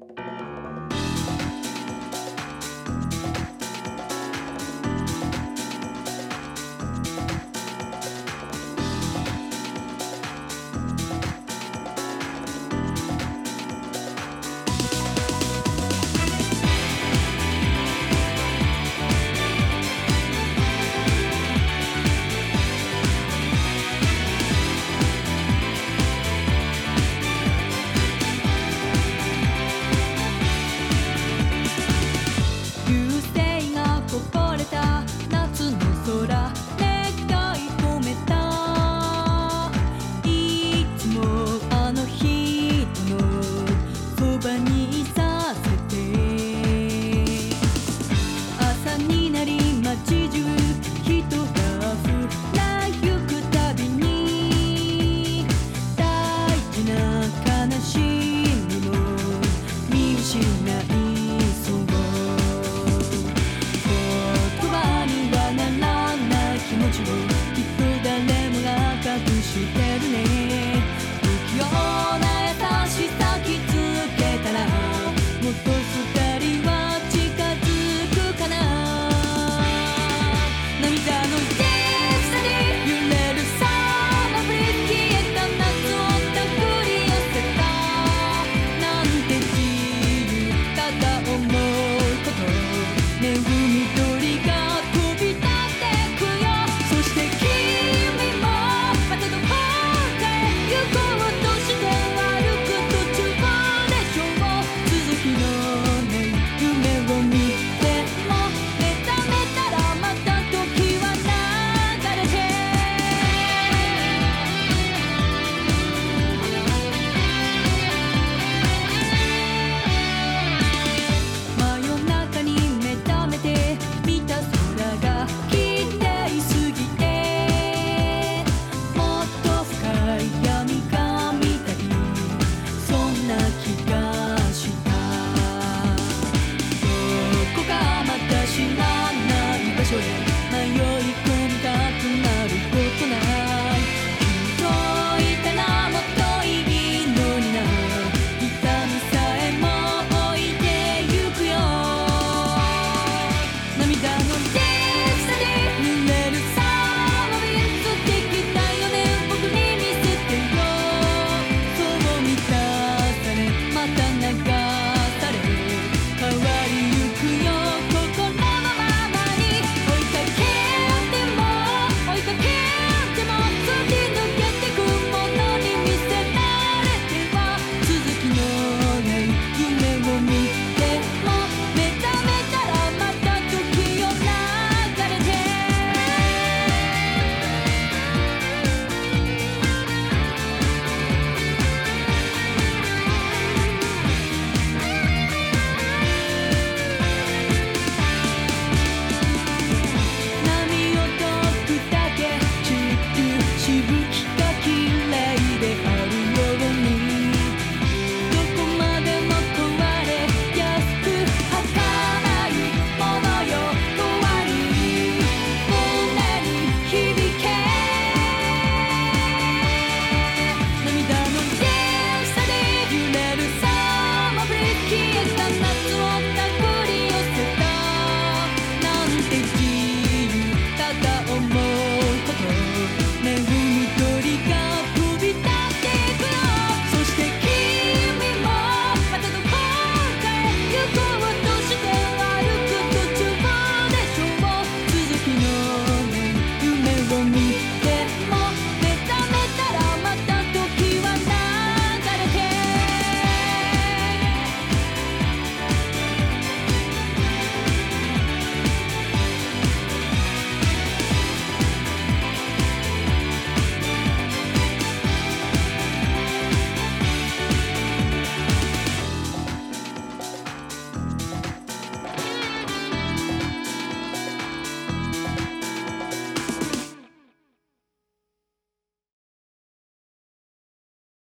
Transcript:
you してるね